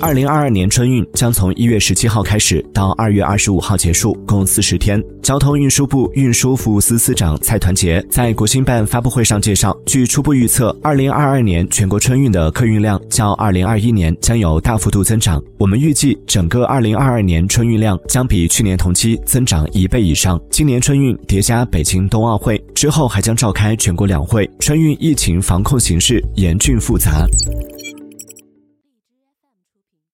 二零二二年春运将从一月十七号开始，到二月二十五号结束，共四十天。交通运输部运输服务司司长蔡团结在国新办发布会上介绍，据初步预测，二零二二年全国春运的客运量较二零二一年将有大幅度增长。我们预计，整个二零二二年春运量将比去年同期增长一倍以上。今年春运叠加北京冬奥会之后，还将召开全国两会，春运疫情防控形势严峻复杂。